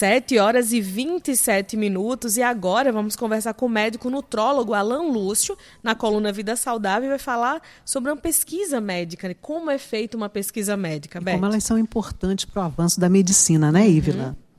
7 horas e 27 minutos e agora vamos conversar com o médico nutrólogo Alan Lúcio, na coluna Vida Saudável, e vai falar sobre uma pesquisa médica, né? como é feita uma pesquisa médica, Como elas são importantes para o avanço da medicina, né, Ívila? Uhum.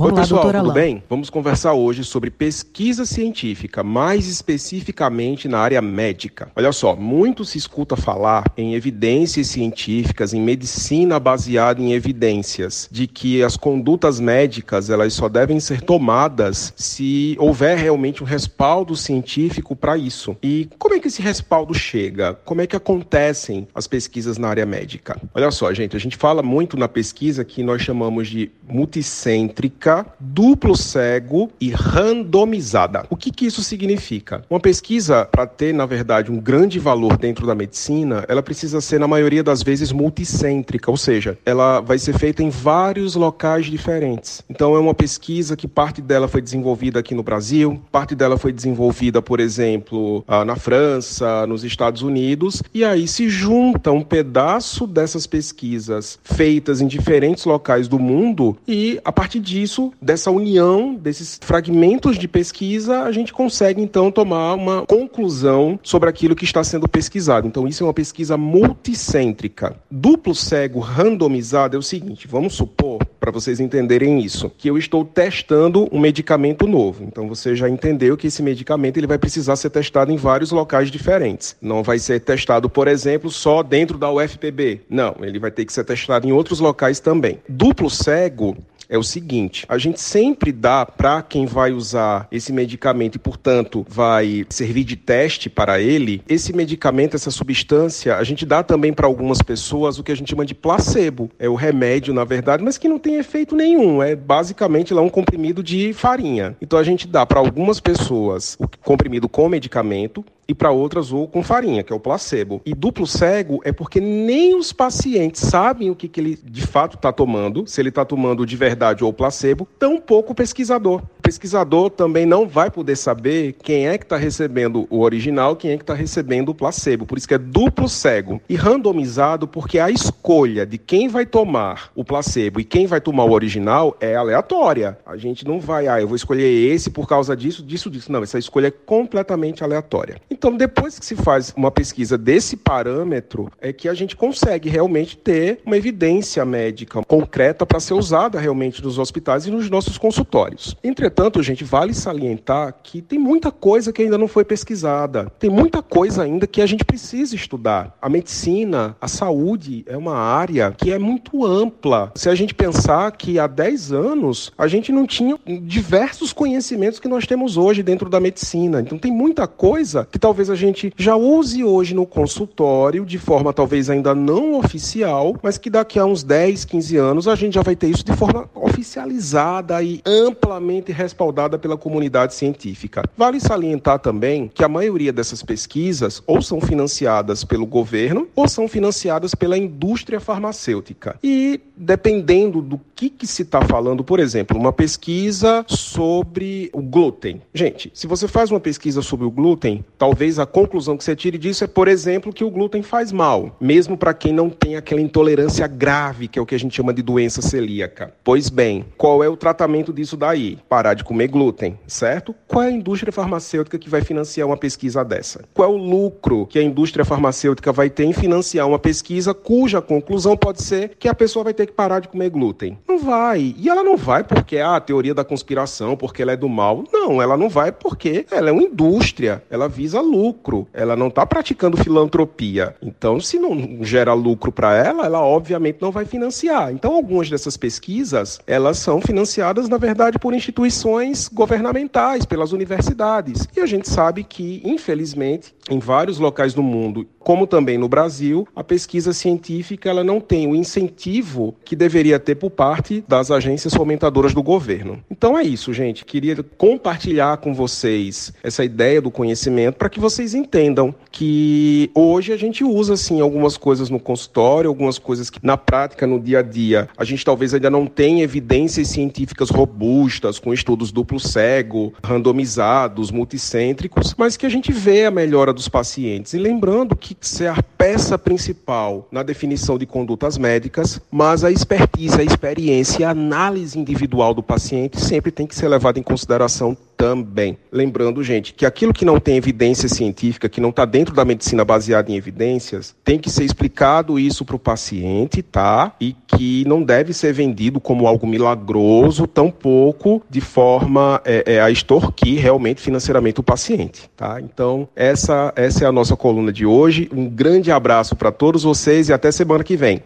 Vamos Oi, lá, pessoal, tudo bem? Vamos conversar hoje sobre pesquisa científica, mais especificamente na área médica. Olha só, muito se escuta falar em evidências científicas, em medicina baseada em evidências, de que as condutas médicas elas só devem ser tomadas se houver realmente um respaldo científico para isso. E como é que esse respaldo chega? Como é que acontecem as pesquisas na área médica? Olha só, gente, a gente fala muito na pesquisa que nós chamamos de multicêntrica duplo cego e randomizada. O que, que isso significa? Uma pesquisa, para ter, na verdade, um grande valor dentro da medicina, ela precisa ser, na maioria das vezes, multicêntrica, ou seja, ela vai ser feita em vários locais diferentes. Então, é uma pesquisa que parte dela foi desenvolvida aqui no Brasil, parte dela foi desenvolvida, por exemplo, ah, na França, nos Estados Unidos, e aí se junta um pedaço dessas pesquisas feitas em diferentes locais do mundo, e a partir disso, disso, dessa união, desses fragmentos de pesquisa, a gente consegue então tomar uma conclusão sobre aquilo que está sendo pesquisado. Então, isso é uma pesquisa multicêntrica. Duplo cego randomizado é o seguinte: vamos supor, para vocês entenderem isso, que eu estou testando um medicamento novo. Então, você já entendeu que esse medicamento ele vai precisar ser testado em vários locais diferentes. Não vai ser testado, por exemplo, só dentro da UFPB. Não, ele vai ter que ser testado em outros locais também. Duplo cego é o seguinte: a gente sempre dá para quem vai usar esse medicamento e, portanto, vai servir de teste para ele, esse medicamento, essa substância, a gente dá também para algumas pessoas o que a gente chama de placebo. É o remédio, na verdade, mas que não tem efeito nenhum. É basicamente lá um comprimido de farinha. Então a gente dá para algumas pessoas o comprimido com medicamento e para outras ou com farinha, que é o placebo. E duplo cego é porque nem os pacientes sabem o que, que ele de fato está tomando, se ele está tomando de verdade ou placebo, tampouco o pesquisador. Pesquisador também não vai poder saber quem é que está recebendo o original, quem é que está recebendo o placebo. Por isso que é duplo cego e randomizado, porque a escolha de quem vai tomar o placebo e quem vai tomar o original é aleatória. A gente não vai, ah, eu vou escolher esse por causa disso, disso, disso. Não, essa escolha é completamente aleatória. Então, depois que se faz uma pesquisa desse parâmetro, é que a gente consegue realmente ter uma evidência médica concreta para ser usada realmente nos hospitais e nos nossos consultórios. Entretanto, gente, vale salientar que tem muita coisa que ainda não foi pesquisada. Tem muita coisa ainda que a gente precisa estudar. A medicina, a saúde é uma área que é muito ampla. Se a gente pensar que há 10 anos a gente não tinha diversos conhecimentos que nós temos hoje dentro da medicina. Então tem muita coisa que talvez a gente já use hoje no consultório, de forma talvez ainda não oficial, mas que daqui a uns 10, 15 anos a gente já vai ter isso de forma oficializada e amplamente respaldada pela comunidade científica. Vale salientar também que a maioria dessas pesquisas ou são financiadas pelo governo ou são financiadas pela indústria farmacêutica. E dependendo do que, que se está falando, por exemplo, uma pesquisa sobre o glúten. Gente, se você faz uma pesquisa sobre o glúten, talvez a conclusão que você tire disso é, por exemplo, que o glúten faz mal, mesmo para quem não tem aquela intolerância grave, que é o que a gente chama de doença celíaca. Pois bem, qual é o tratamento disso daí? Parar de comer glúten, certo? Qual é a indústria farmacêutica que vai financiar uma pesquisa dessa? Qual é o lucro que a indústria farmacêutica vai ter em financiar uma pesquisa cuja conclusão pode ser que a pessoa vai ter que parar de comer glúten? Não vai. E ela não vai porque é a teoria da conspiração, porque ela é do mal. Não, ela não vai porque ela é uma indústria. Ela visa lucro, ela não está praticando filantropia. Então, se não gera lucro para ela, ela obviamente não vai financiar. Então, algumas dessas pesquisas, elas são financiadas, na verdade, por instituições governamentais, pelas universidades. E a gente sabe que, infelizmente, em vários locais do mundo, como também no Brasil, a pesquisa científica ela não tem o incentivo que deveria ter por parte das agências fomentadoras do governo. Então é isso, gente. Queria compartilhar com vocês essa ideia do conhecimento para que vocês entendam que hoje a gente usa assim algumas coisas no consultório, algumas coisas que na prática, no dia a dia, a gente talvez ainda não tenha evidências científicas robustas, com estudos duplo cego, randomizados, multicêntricos, mas que a gente vê a melhora dos pacientes. E lembrando que ser peça principal na definição de condutas médicas, mas a expertise, a experiência a análise individual do paciente sempre tem que ser levada em consideração também. Lembrando, gente, que aquilo que não tem evidência científica, que não está dentro da medicina baseada em evidências, tem que ser explicado isso para o paciente, tá? E que não deve ser vendido como algo milagroso, tampouco de forma é, é, a extorquir realmente financeiramente o paciente, tá? Então, essa, essa é a nossa coluna de hoje. Um grande abraço para todos vocês e até semana que vem.